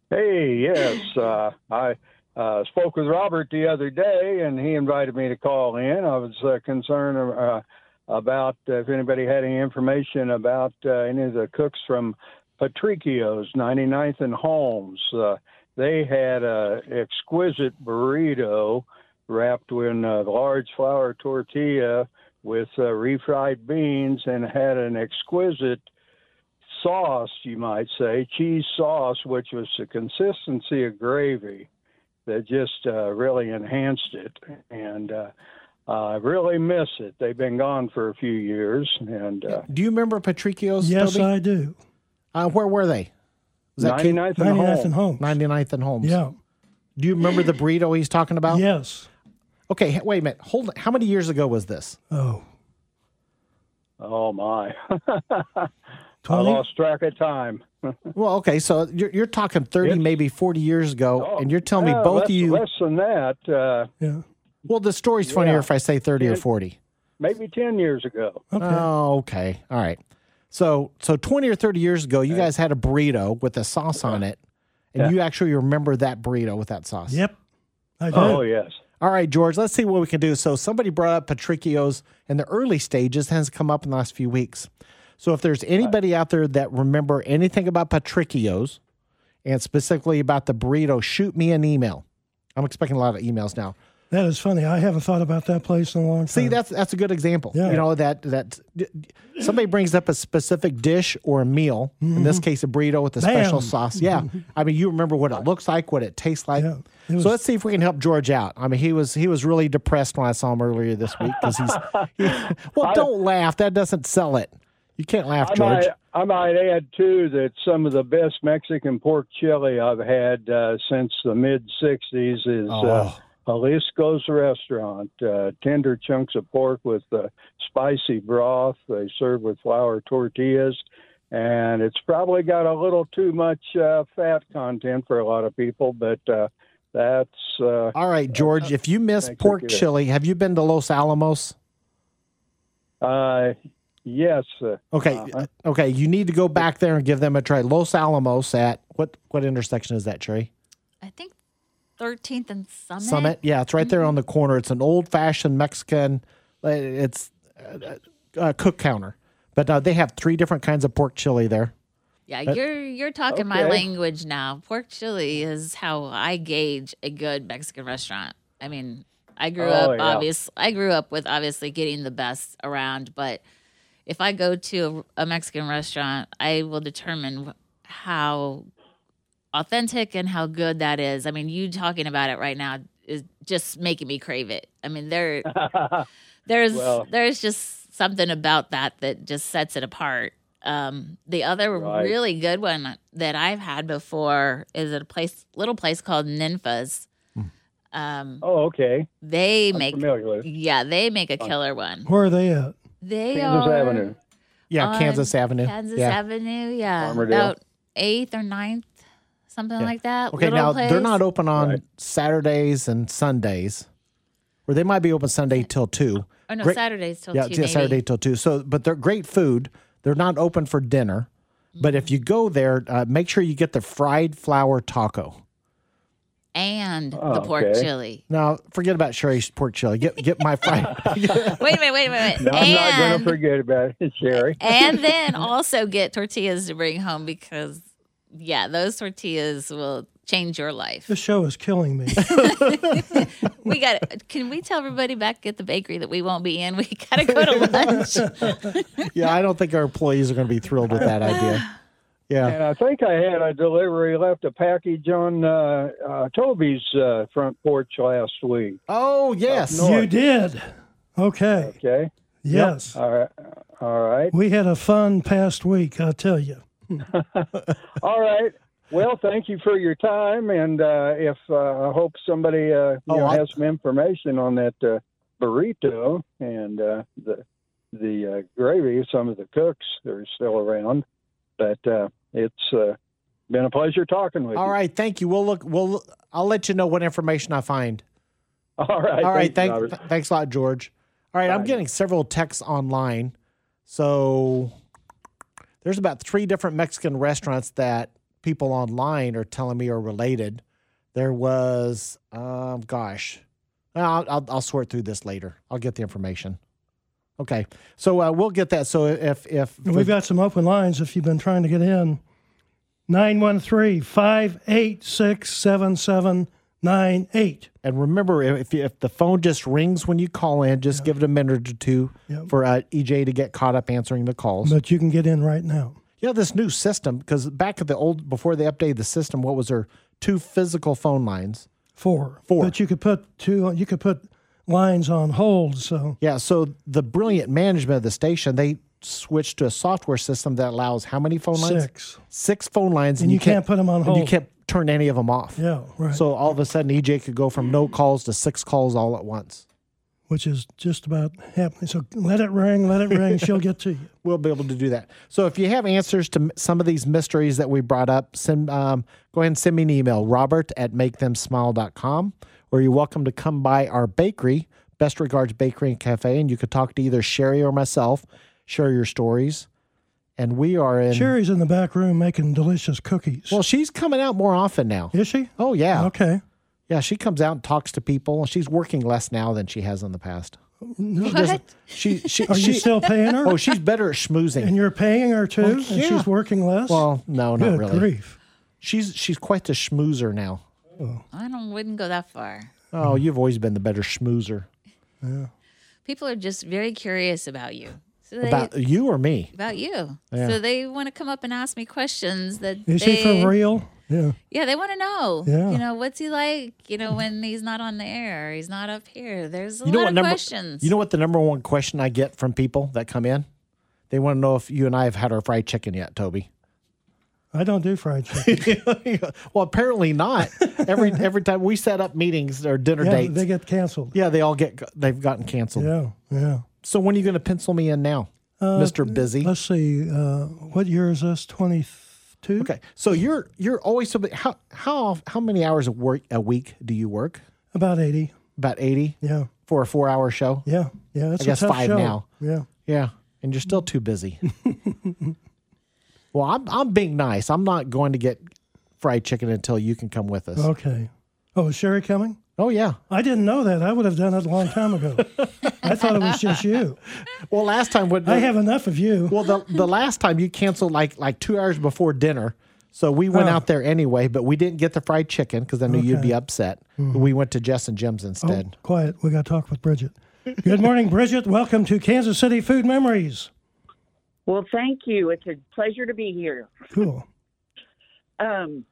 Hey, yes. Uh, I uh, spoke with Robert the other day, and he invited me to call in. I was uh, concerned uh, about if anybody had any information about uh, any of the cooks from Patricchio's, 99th and Holmes. They had a exquisite burrito wrapped in a large flour tortilla with uh, refried beans and had an exquisite sauce, you might say, cheese sauce, which was the consistency of gravy that just uh, really enhanced it. And uh, I really miss it. They've been gone for a few years, and uh, Do you remember Patricio's? Yes, Toby? I do. Uh, where were they? Was that Kid- 99th and 99th home. and Holmes. 99th and Holmes? Yeah. Do you remember the burrito he's talking about? Yes. Okay, wait a minute. Hold on. How many years ago was this? Oh. Oh my! I lost track of time. Well, okay, so you're, you're talking 30, It's- maybe 40 years ago, and you're telling me Uh, both less, of you. less than that, uh, Yeah. Well, the story's funnier Yeah. if I say 30 or 40. maybe ten years ago. Okay. Oh, okay. All right. So, so 20 or 30 years ago, you guys had a burrito with a sauce on it, and Yeah. you actually remember that burrito with that sauce. Yep. I oh, do. Oh yes. All right, George, let's see what we can do. So, somebody brought up Patricchio's in the early stages, has come up in the last few weeks. So, if there's anybody out there that remember anything about Patricchio's and specifically about the burrito, shoot me an email. I'm expecting a lot of emails now. That is funny. I haven't thought about that place in a long time. See, that's that's a good example. Yeah. You know that that somebody brings up a specific dish or a meal. In this case, a burrito with a special sauce. Yeah, I mean, you remember what it looks like, what it tastes like. Yeah. It was- so let's see if we can help George out. I mean, he was he was really depressed when I saw him earlier this week because he's. he- well, don't laugh. That doesn't sell it. You can't laugh, I George. might, I might add too that some of the best Mexican pork chili I've had uh, since the mid '60s is uh, Oh. Jalisco's restaurant. Uh, tender chunks of pork with uh, spicy broth. They serve with flour tortillas, and it's probably got a little too much uh, fat content for a lot of people, but uh, that's uh, All right, George. If you miss pork chili, have you been to Los Alamos? uh, yes. Uh, Okay, Uh-huh. okay. You need to go back there and give them a try. Los Alamos at what what intersection is that, Trey? I think 13th and Summit. Summit. Yeah, it's right there on the corner. It's an old fashioned Mexican. uh, It's uh, uh, cook counter, but uh, they have three different kinds of pork chili there. Yeah, you're you're talking my language now. Pork chili is how I gauge a good Mexican restaurant. I mean, I grew Oh, up yeah. obvious. I grew up with obviously getting the best around, but if I go to a, a Mexican restaurant, I will determine how authentic and how good that is. I mean, you talking about it right now is just making me crave it. I mean, there there's Well- there's just something about that that just sets it apart. Um, the other Right. really good one that I've had before is at a place, little place called Ninfa's. Um, oh, okay. they I'm make, familiar with yeah, they make a killer one. Where are they at? They Kansas are Avenue. Yeah, Kansas Avenue. Kansas yeah. Avenue, yeah, Armourdale. about eighth or ninth, something Yeah. like that. Okay, Little now place. they're not open on Right. Saturdays and Sundays, or they might be open Sunday till two. Oh no, Great- Saturdays till yeah, two. yeah, maybe. Saturday till two. So, but they're great food. They're not open for dinner, but if you go there, uh, make sure you get the fried flour taco. and the Oh, pork okay. chili. Now, forget about Cherrie's pork chili. Get get my fried. Wait a minute, wait a minute, No, minute. I'm not going to forget about it, Sherry. and then also get tortillas to bring home because, yeah, those tortillas will change your life. The show is killing me. We got. Can we tell everybody back at the bakery that we won't be in? We gotta go to lunch. yeah, I don't think our employees are going to be thrilled with that idea. Yeah. And I think I had a delivery left a package on uh, uh, Toby's uh, front porch last week. Oh yes. You did. Okay. Okay. Yes. All right. All right. We had a fun past week, I'll tell you. All right. Well, thank you for your time, and uh, if uh, I hope somebody uh, you Oh, know, I- has some information on that uh, burrito and uh, the the uh, gravy. Some of the cooks are still around, but uh, it's uh, been a pleasure talking with All you. All right, Thank you. We'll look. We'll. I'll let you know what information I find. All right. All right. Thanks, Thank, th- thanks a lot, George. All right. I'm getting several texts online. So there's about three different Mexican restaurants that people online are telling me are related. There was, um, gosh, I'll, I'll, I'll sort through this later. I'll get the information. Okay. So uh, we'll get that. So if, if, we've got some open lines if you've been trying to get in. 913 586 7798. And remember, if if the phone just rings when you call in, just give it a minute or two Yep. for uh, EJ to get caught up answering the calls. But you can get in right now. yeah, this new system because back at the old before they updated the system, what was there? Two physical phone lines. Four. Four. But you could put two, you could put lines on hold. So Yeah, so the brilliant management of the station they switched to a software system that allows how many phone lines? six. Six phone lines, And you can't put them on and You hold. can't turn any of them off. Yeah, right. So all of a sudden, EJ could go from no calls to six calls all at once. which is just about happening. So let it ring, let it ring. She'll get to you. we'll be able to do that. So if you have answers to some of these mysteries that we brought up, send um, go ahead and send me an email, robert at makethemsmile.com, or you're welcome to come by our bakery, Best Regards Bakery and Cafe, and you could talk to either Cherrie or myself, share your stories. And we are in. Cherrie's in the back room making delicious cookies. Well, she's coming out more often now. is she? Oh, yeah. Okay. Yeah, she comes out and talks to people. She's working less now than she has in the past. What? She, she, Are she, you still paying her? Oh, she's better at schmoozing. and you're paying her too, oh, and yeah. she's working less. Well, no, not Good really. grief! She's she's quite the schmoozer now. Oh. I don't wouldn't go that far. Oh, you've always been the better schmoozer. Yeah. People are just very curious about you. So they, About you or me? about you. Yeah. So they want to come up and ask me questions that Is they, she for real? Yeah. Yeah, they want to know. Yeah. You know, what's he like? You know, when he's not on the air, he's not up here. There's a You know lot what of number? questions. You know what the number one question I get from people that come in? They want to know if you and I have had our fried chicken yet, Toby. I don't do fried chicken. well, apparently not. Every every time we set up meetings or dinner yeah, dates, they get canceled. yeah, they all get they've gotten canceled. Yeah, yeah. So when are you going to pencil me in now, Mister Busy? Let's see. Uh, what year is this? Twenty-two. Okay, so you're you're always so. How how how many hours of work a week do you work? About eighty. About eighty Yeah, for a four hour show. yeah, yeah. It's I guess five show. now. Yeah. Yeah, and you're still too busy. well, I'm I'm being nice. I'm not going to get fried chicken until you can come with us. Okay. Oh, is Cherrie coming? Oh yeah. I didn't know that. I would have done it a long time ago. I thought it was just you. Well, last time when I have enough of you. well the the last time you canceled like like two hours before dinner. So we went Oh. out there anyway, but we didn't get the fried chicken because I knew you'd be upset. We went to Jess and Jim's Oh, instead. quiet. We got to talk with Bridget. Good morning, Bridget. Welcome to Kansas City Food Memories. Well, thank you. It's a pleasure to be here. Cool. Um,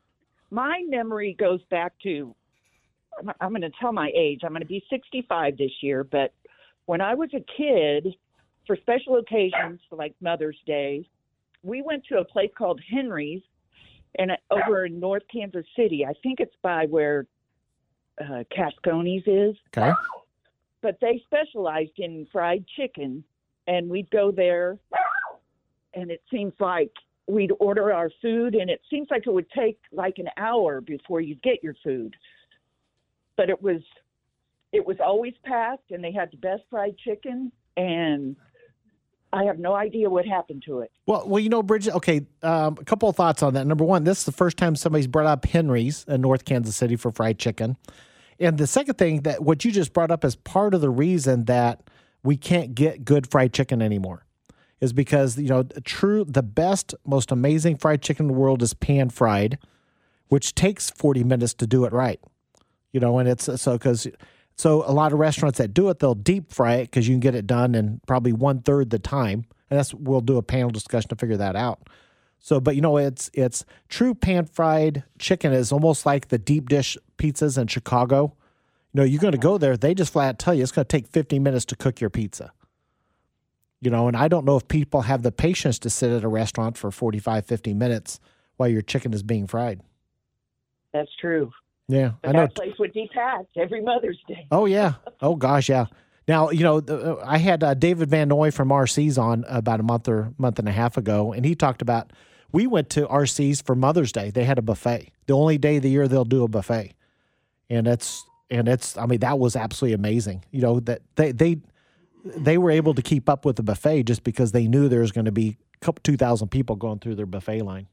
my memory goes back to, I'm- I'm going to tell my age. I'm going to be 65 this year, but when I was a kid, for special occasions like Mother's Day, we went to a place called Henry's and over in North Kansas City. I think it's by where uh, Cascones is. Okay. but they specialized in fried chicken and we'd go there and it seems like we'd order our food and it seems like it would take like an hour before you'd get your food but it was it was always packed and they had the best fried chicken and I have no idea what happened to it. Well, well, you know, Bridget. Okay, um, a couple of thoughts on that. Number one, this is the first time somebody's brought up Henry's in North Kansas City for fried chicken, and the second thing that what you just brought up is part of the reason that we can't get good fried chicken anymore, is because you know, true, the best, most amazing fried chicken in the world is pan fried, which takes forty minutes to do it right. You know, and it's so because so a lot of restaurants that do it, they'll deep fry it because you can get it done in probably one third the time. And that's we'll do a panel discussion to figure that out. So, but you know, it's it's true pan fried chicken is almost like the deep dish pizzas in Chicago. You know, you're going to go there, they just flat tell you it's going to take 50 minutes to cook your pizza. You know, and I don't know if people have the patience to sit at a restaurant for 45, 50 minutes while your chicken is being fried. That's true. Yeah, But I know. that place would be packed every Mother's Day. Oh yeah. Oh gosh, yeah. Now you know the- I had uh, David Van Noy from RC's on about a month or month and a half ago, and he talked about we went to RC's for Mother's Day. They had a buffet. The only day of the year they'll do a buffet, and it's and it's. I mean that was absolutely amazing. You know that they they they were able to keep up with the buffet just because they knew there was going to be a couple two thousand people going through their buffet line.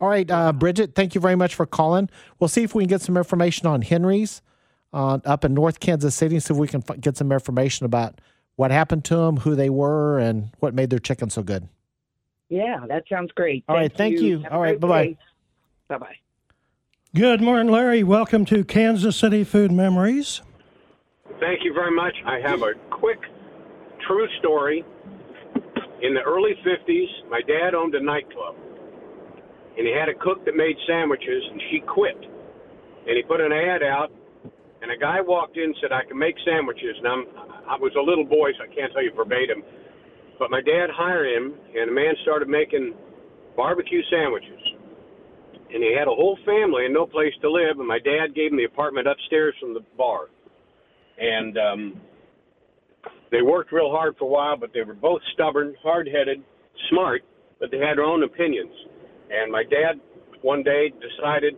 All right, uh, Bridget, thank you very much for calling. We'll see if we can get some information on Henry's uh, up in North Kansas City, see if we can f- get some information about what happened to them, who they were, and what made their chicken so good. Yeah, that sounds great. All right, thank you. Have All a right, great bye-bye. Bye-bye. Good morning, Larry. Welcome to Kansas City Food Memories. Thank you very much. I have a quick, true story. In the early 50s, my dad owned a nightclub. And he had a cook that made sandwiches, and she quit. And he put an ad out, and a guy walked in and said, I can make sandwiches. And I'm, I was a little boy, so I can't tell you verbatim. But my dad hired him, and the man started making barbecue sandwiches. And he had a whole family and no place to live, and my dad gave him the apartment upstairs from the bar and um, they worked real hard for a while, but they were both stubborn, hard-headed, smart, but they had their own opinions. And my dad one day decided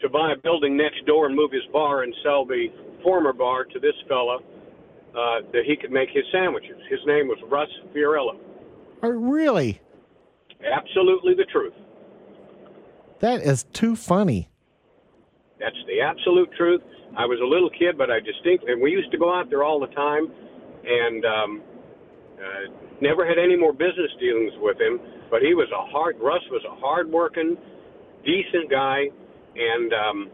to buy a building next door and move his bar and sell the former bar to this fella uh, that he could make his sandwiches. His name was Russ Fiorella. Oh, really? Absolutely the truth. That is too funny. That's the absolute truth. I was a little kid, but I distinctly, and we used to go out there all the time, and um, uh, never had any more business dealings with him. But he was a hard, Russ was a hard-working, decent guy, and um,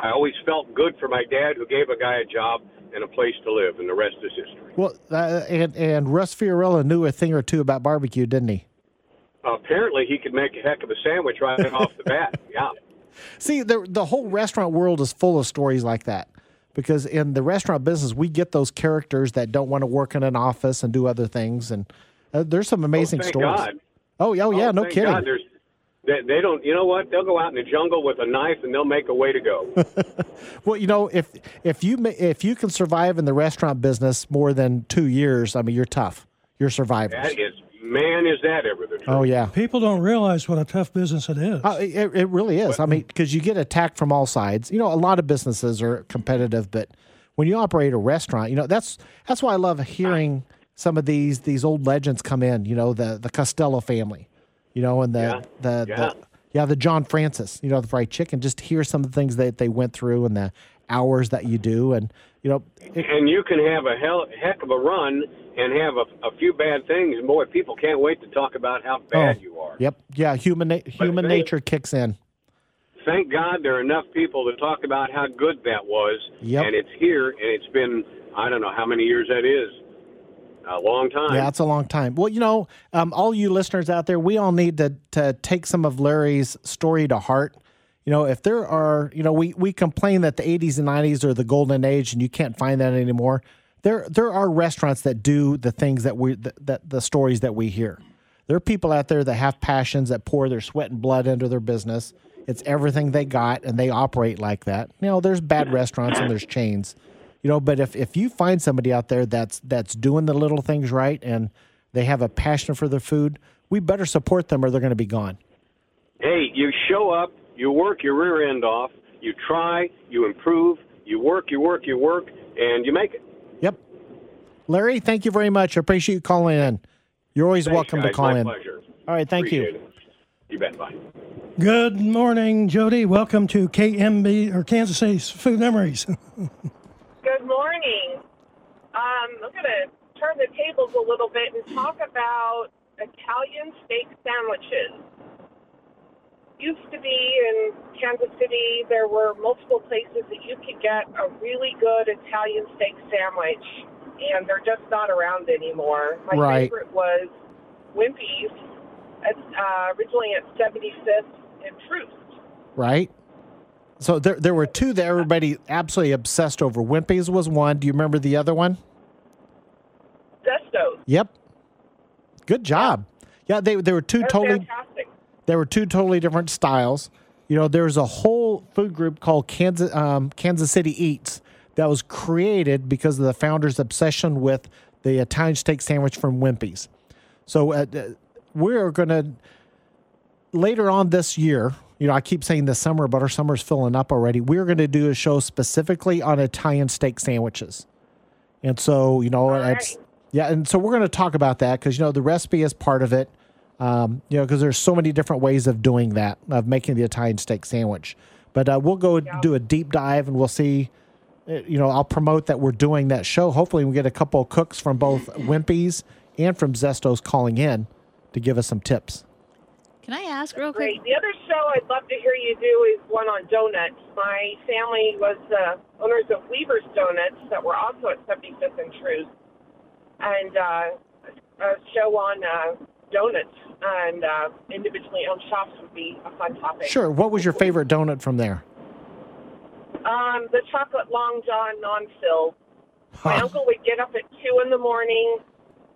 I always felt good for my dad, who gave a guy a job and a place to live, and the rest is history. Well, uh, and and Russ Fiorella knew a thing or two about barbecue, didn't he? apparently, he could make a heck of a sandwich right off the bat. Yeah. See, the the whole restaurant world is full of stories like that. Because in the restaurant business, we get those characters that don't want to work in an office and do other things, and uh, there's some amazing thank stories. God. Oh, yeah, oh, yeah, no thank kidding. God, there's, they, they don't. You know what? They'll go out in the jungle with a knife and they'll make a way to go. Well, you know, if if you if you can survive in the restaurant business more than two years, I mean, you're tough. You're survivors. that is, man, is that ever the truth? Oh yeah, People don't realize what a tough business it is. Uh, it, it really is. I mean, because you get attacked from all sides. You know, a lot of businesses are competitive, but when you operate a restaurant, you know that's that's why I love hearing some of these these old legends come in. You know, the the Costello family. You know, and the Yeah. the, Yeah. the yeah the John Francis. You know, the fried chicken. Just hear some of the things that they went through and the hours that you do, and you know, it, And you can have a hell, heck of a run and have a, a few bad things, and boy, people can't wait to talk about how bad oh, you are. Yep. Yeah. Human na- human they- nature kicks in. Thank God there are enough people to talk about how good that was, Yep. and it's here, and it's been I don't know how many years that is, a long time. Yeah, it's a long time. Well, you know, um, all you listeners out there, we all need to to take some of Larry's story to heart. You know, if there are, you know, we we complain that the 80s and 90s are the golden age, and you can't find that anymore. There there are restaurants that do the things that we that, that the stories that we hear. There are people out there that have passions that pour their sweat and blood into their business. It's everything they got, and they operate like that. You know, there's bad restaurants and there's chains you know but if, if you find somebody out there that's that's doing the little things right and they have a passion for their food we better support them or they're going to be gone Hey, you show up, you work your rear end off, you try, you improve, you work, you work, you work, and you make it. Yep Larry, thank you very much. I appreciate you calling in. You're always Thanks, welcome to guys. call My in. pleasure. All right, thank Appreciate you. it. You bet. Bye. Good morning, Jody. Welcome to KMB or Kansas City's Food Memories. Good morning. Um, I'm going to turn the tables a little bit and talk about Italian steak sandwiches. Used to be in Kansas City, there were multiple places that you could get a really good Italian steak sandwich, and they're just not around anymore. My Right. favorite was Wimpy's, uh, originally at 75th and Troost. Right? So there, there were two that everybody absolutely obsessed over. Wimpy's was one. Do you remember the other one? Zesto's. Yep. Good job. Yeah, they they were 2 They're totally fantastic. they were two totally different styles. You know, there's a whole food group called Kansas um, Kansas City Eats that was created because of the founder's obsession with the Italian steak sandwich from Wimpy's. So uh, uh, we're going to later on this year. You know, I keep saying this summer, but our summer's filling up already. We're going to do a show specifically on Italian steak sandwiches. And so, you know, it's yeah, and so we're going to talk about that because you know the recipe is part of it. Um, you know, because there's so many different ways of doing that, of making the Italian steak sandwich. But uh, we'll go do a deep dive and we'll see. Uh, You know, I'll promote that we're doing that show. Hopefully, we get a couple of cooks from both Wimpy's and from Zesto's calling in to give us some tips. Can I ask real quick? Great. The other show I'd love to hear you do is one on donuts. My family was uh, owners of Weaver's Donuts that were also at 75th and Troost, and uh, a show on uh, donuts and uh, individually owned shops would be a fun topic. Sure. What was your favorite donut from there? Um, the chocolate long john non-filled. My uncle would get up at two in the morning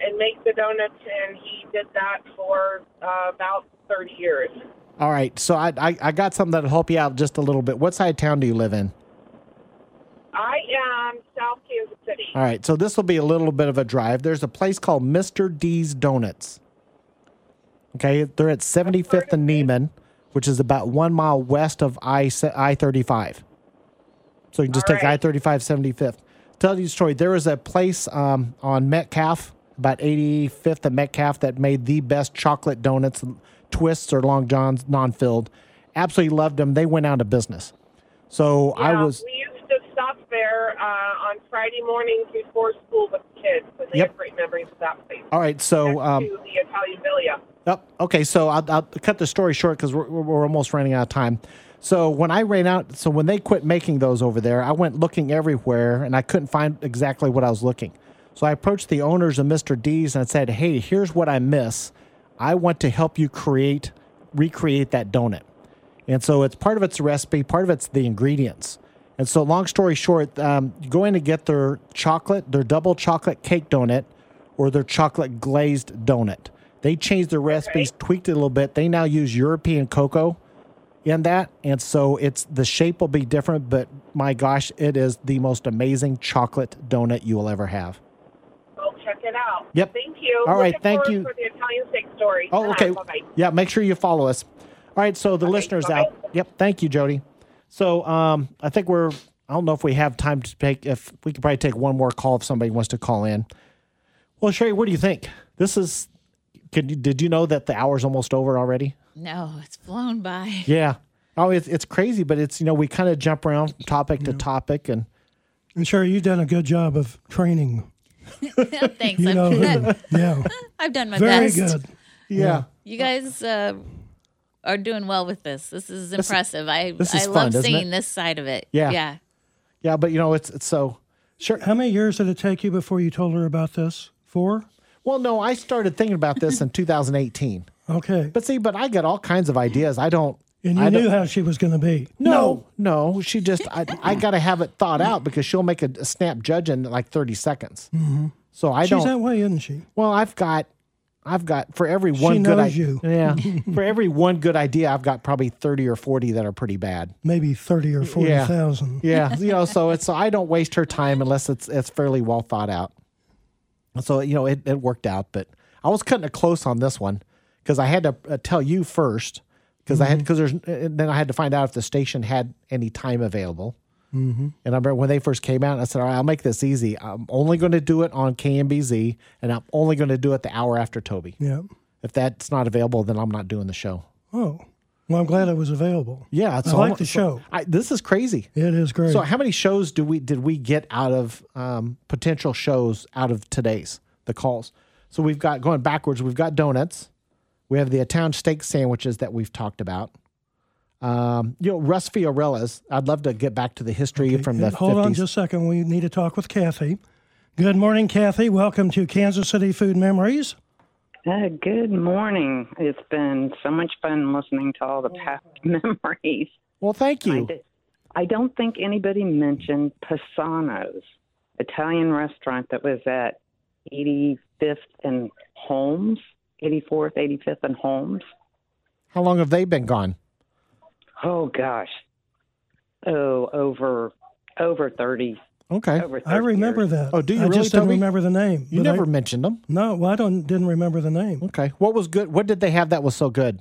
and make the donuts, and he did that for uh, about 30 years. All right. So I, I I got something that'll help you out just a little bit. What side of town do you live in? I am South Kansas City. All right, so this will be a little bit of a drive. There's a place called Mr. D's Donuts. Okay, they're at 75th and Nieman, which is about one mile west of I I 35. So you can just take I 35 75th. Tell you a story. There was a place um, on Metcalf, about 85th and Metcalf, that made the best chocolate donuts, twists or long johns, non filled. Absolutely loved them. They went out of business. So I Yeah, was. We used to stop there uh, on Friday mornings before school with the kids, and they Yep. have great memories of that place. All right, so. Um, to the Italian Villa. Yep. Okay, so I'll, I'll cut the story short because we're, we're almost running out of time. So when I ran out, so when they quit making those over there, I went looking everywhere and I couldn't find exactly what I was looking. So I approached the owners of Mr. D's and I said, "Hey, here's what I miss. I want to help you create, recreate that donut." And so it's part of its recipe, part of it's the ingredients. And so, long story short, um, you go in and get their chocolate, their double chocolate cake donut, or their chocolate glazed donut. They changed their recipes, tweaked it a little bit. They now use European cocoa in that, and so it's the shape will be different. But my gosh, it is the most amazing chocolate donut you will ever have. Go check it out. Yep. Thank you. All right, thank you. for the Italian steak story. Oh, okay. Bye-bye. Yeah, make sure you follow us. All right, so the listeners out. Yep, thank you, Jody. So um, I think we're. I don't know if we have time to take. If we could probably take one more call if somebody wants to call in. Well, Cherrie, what do you think? This is. Could you, did you know that the hour's almost over already? No, it's flown by. Yeah. Oh, it's it's crazy, but it's you know we kind of jump around from topic to topic, and And sure, you've done a good job of training. Thanks. You I've, know, done- yeah. I've done my Very best. good. Yeah. You guys uh, are doing well with this. This is This impressive. I this I is fun, love isn't seeing it? this side of it. Yeah. Yeah. yeah, but you know it's it's so sure. How many years did it take you before you told her about this? Four? Well, no, I started thinking about this in 2018. Okay. But see, but I got all kinds of ideas. I don't. And you I knew how she was going to be. No, no, she just I, I got to have it thought out because she'll make a, a snap judge in like 30 seconds. Mhm. So I She's don't. She's that way, isn't she? well, I've got, I've got for every one She good knows you. Yeah, for every one good idea, I've got probably 30 or 40 that are pretty bad. Maybe 30 or 40,000. Yeah, you know, so it's so I don't waste her time unless it's it's fairly well thought out. So you know, it, it worked out, but I was cutting it close on this one because I had to uh, tell you first because I had because there's and then I had to find out if the station had any time available. Mm-hmm. And I remember when they first came out, I said, "All right, I'll make this easy. I'm only going to do it on KMBZ, and I'm only going to do it the hour after Toby. Yeah. If that's not available, then I'm not doing the show." Oh, well, I'm glad it was available. Yeah, I like the show. I, this is crazy. It is great. So, how many shows do we did we get out of um, potential shows out of today's the calls? So we've got going backwards. We've got donuts. We have the Italian steak sandwiches that we've talked about. Um, you know, Russ Fiorella's. I'd love to get back to the history from the And Hold 50s. on just a second. We need to talk with Kathy. Good morning, Kathy. Welcome to Kansas City Food Memories. Uh, good morning. It's been so much fun listening to all the past memories. Well, thank you. I, did- I don't think anybody mentioned Pisano's Italian restaurant that was at 85th and Holmes, 84th, 85th and Holmes. How long have they been gone? Oh gosh, oh over over 30. Okay, over 30 I remember years. that. Oh, do you I really, just didn't Toby? remember the name. You never I, mentioned them. No, well, I don't didn't remember the name. Okay, what was good? What did they have that was so good?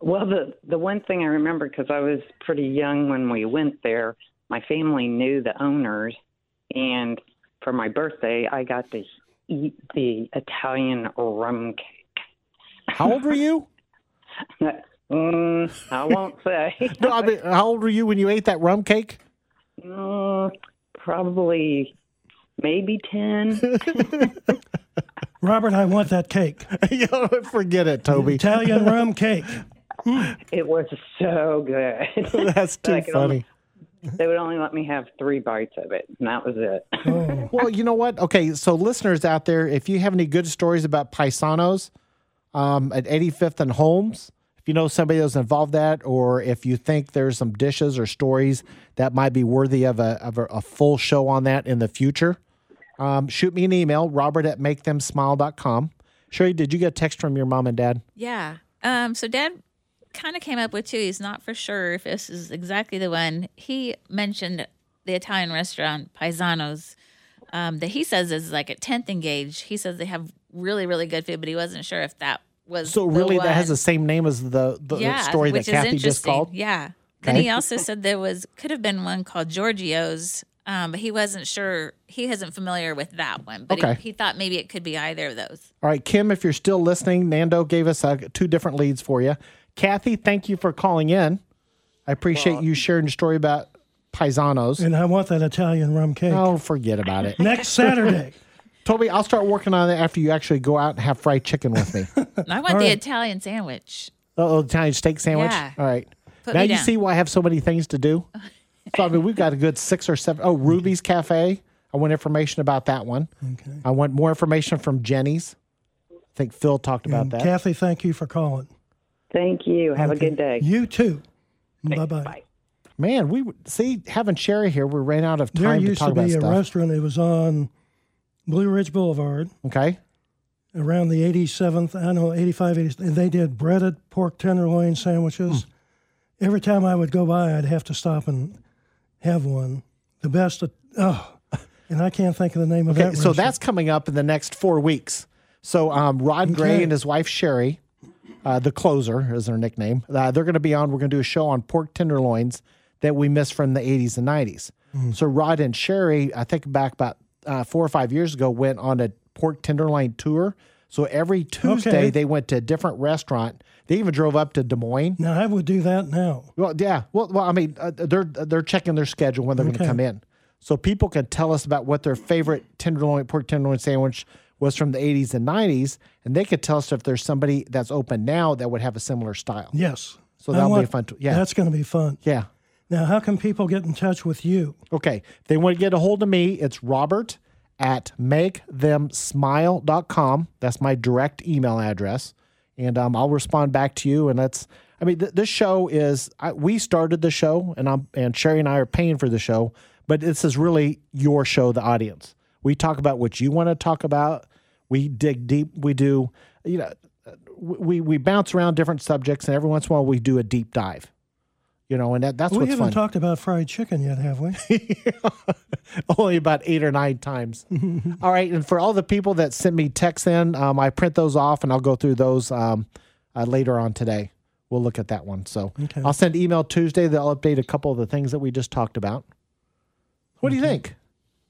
Well, the the one thing I remember because I was pretty young when we went there, my family knew the owners, and for my birthday, I got to eat the Italian rum cake. How old were you? mm, I won't say. no, I mean, how old were you when you ate that rum cake? Mm, probably maybe ten. Robert, I want that cake. Forget it, Toby. Italian rum cake. it was so good. That's But I too could funny. only- they would only let me have three bites of it, and that was it. well, you know what? Okay, so listeners out there, if you have any good stories about paisanos um, at 85th and Holmes, if you know somebody that's involved that, or if you think there's some dishes or stories that might be worthy of a of a, a full show on that in the future, um, shoot me an email, Robert at makethemsmile.com. Cherrie, did you get a text from your mom and dad? Yeah. Um, so dad kind of came up with two. He's not for sure if this is exactly the one. He mentioned the Italian restaurant Paisano's um, that he says is like at 10th and Gage. He says they have really, really good food, but he wasn't sure if that was So the really, that has the same name as the, the yeah, story that which is Kathy just interesting. called. Yeah. Then Okay. he also said there was could have been one called Giorgio's, um, but he wasn't sure. He isn't familiar with that one, but Okay. he, he thought maybe it could be either of those. All right, Kim, if you're still listening, Nando gave us uh, two different leads for you. Kathy, thank you for calling in. I appreciate you sharing your story about paisanos. And I want that Italian rum cake. Oh, forget about it. Next Saturday. Toby, I'll start working on it after you actually go out and have fried chicken with me. I want the Italian sandwich. oh, Italian steak sandwich? Yeah. All right. Put now me you down. see why I have so many things to do. So, I mean, we've got a good six or seven. Oh, Ruby's Cafe. I want information about that one. Okay. I want more information from Jenny's. I think Phil talked about And that. Kathy, thank you for calling. Thank you. Have Okay. a good day. You too. Bye bye. Man, we see having Cherrie here. We ran out of There time to used talk to be about a stuff. restaurant. It was on Blue Ridge Boulevard. Okay. Around the 87th, I know 85, 80, and they did breaded pork tenderloin sandwiches. Hmm. Every time I would go by, I'd have to stop and have one. The best, of, oh, and I can't think of the name of Okay, that. so restaurant. that's coming up in the next four weeks. So um, Rod Gray and his wife Sherry, uh, the closer is their nickname. Uh, they're going to be on. We're going to do a show on pork tenderloins that we missed from the 80s and 90s. Mm. So Rod and Sherry, I think back about uh, four or five years ago, went on a pork tenderloin tour. So every Tuesday Okay. they went to a different restaurant. They even drove up to Des Moines. Now I would do that now. Well, yeah. Well, well I mean, uh, they're they're checking their schedule when they're going to come in, so people can tell us about what their favorite tenderloin pork tenderloin sandwich was from the 80s and 90s, and they could tell us if there's somebody that's open now that would have a similar style. Yes. So that'll be fun. To, yeah. That's going to be fun. yeah. Now, how can people get in touch with you? Okay. If they want to get a hold of me, it's Robert at makethemsmile.com. That's my direct email address. And um, I'll respond back to you. And that's, I mean, th- this show is, I, we started the show and I'm, and Cherrie and I are paying for the show, but this is really your show, the audience. We talk about what you want to talk about. We dig deep. We do, you know, we, we bounce around different subjects and every once in a while we do a deep dive. You know, and that, that's we what's haven't fun. talked about fried chicken yet, have we? Only about eight or nine times. all right, and for all the people that sent me texts in, um, I print those off and I'll go through those um, uh, later on today. We'll look at that one. So Okay. I'll send email Tuesday. They'll update a couple of the things that we just talked about. What do you think?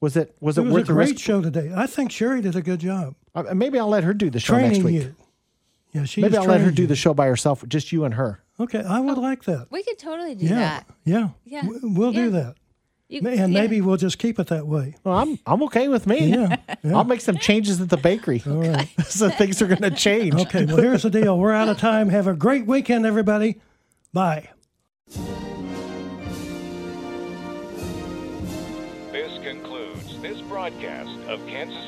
Was it was It it, was worth a great risk? show today. I think Cherrie did a good job Uh, maybe I'll let her do the show training next week. you. Yeah, she Maybe I'll let her do you. the show by herself, just you and her. Okay, I would oh, like that. We could totally do Yeah, that. yeah, Yeah. W- We'll do that, You- and yeah. maybe we'll just keep it that way. Well, I'm I'm okay with me. Yeah, yeah. I'll make some changes at the bakery. All right. so things are going to change. Okay, well, here's the deal. We're out of time. Have a great weekend, everybody. Bye. This concludes this broadcast of Kansas City Food Memories.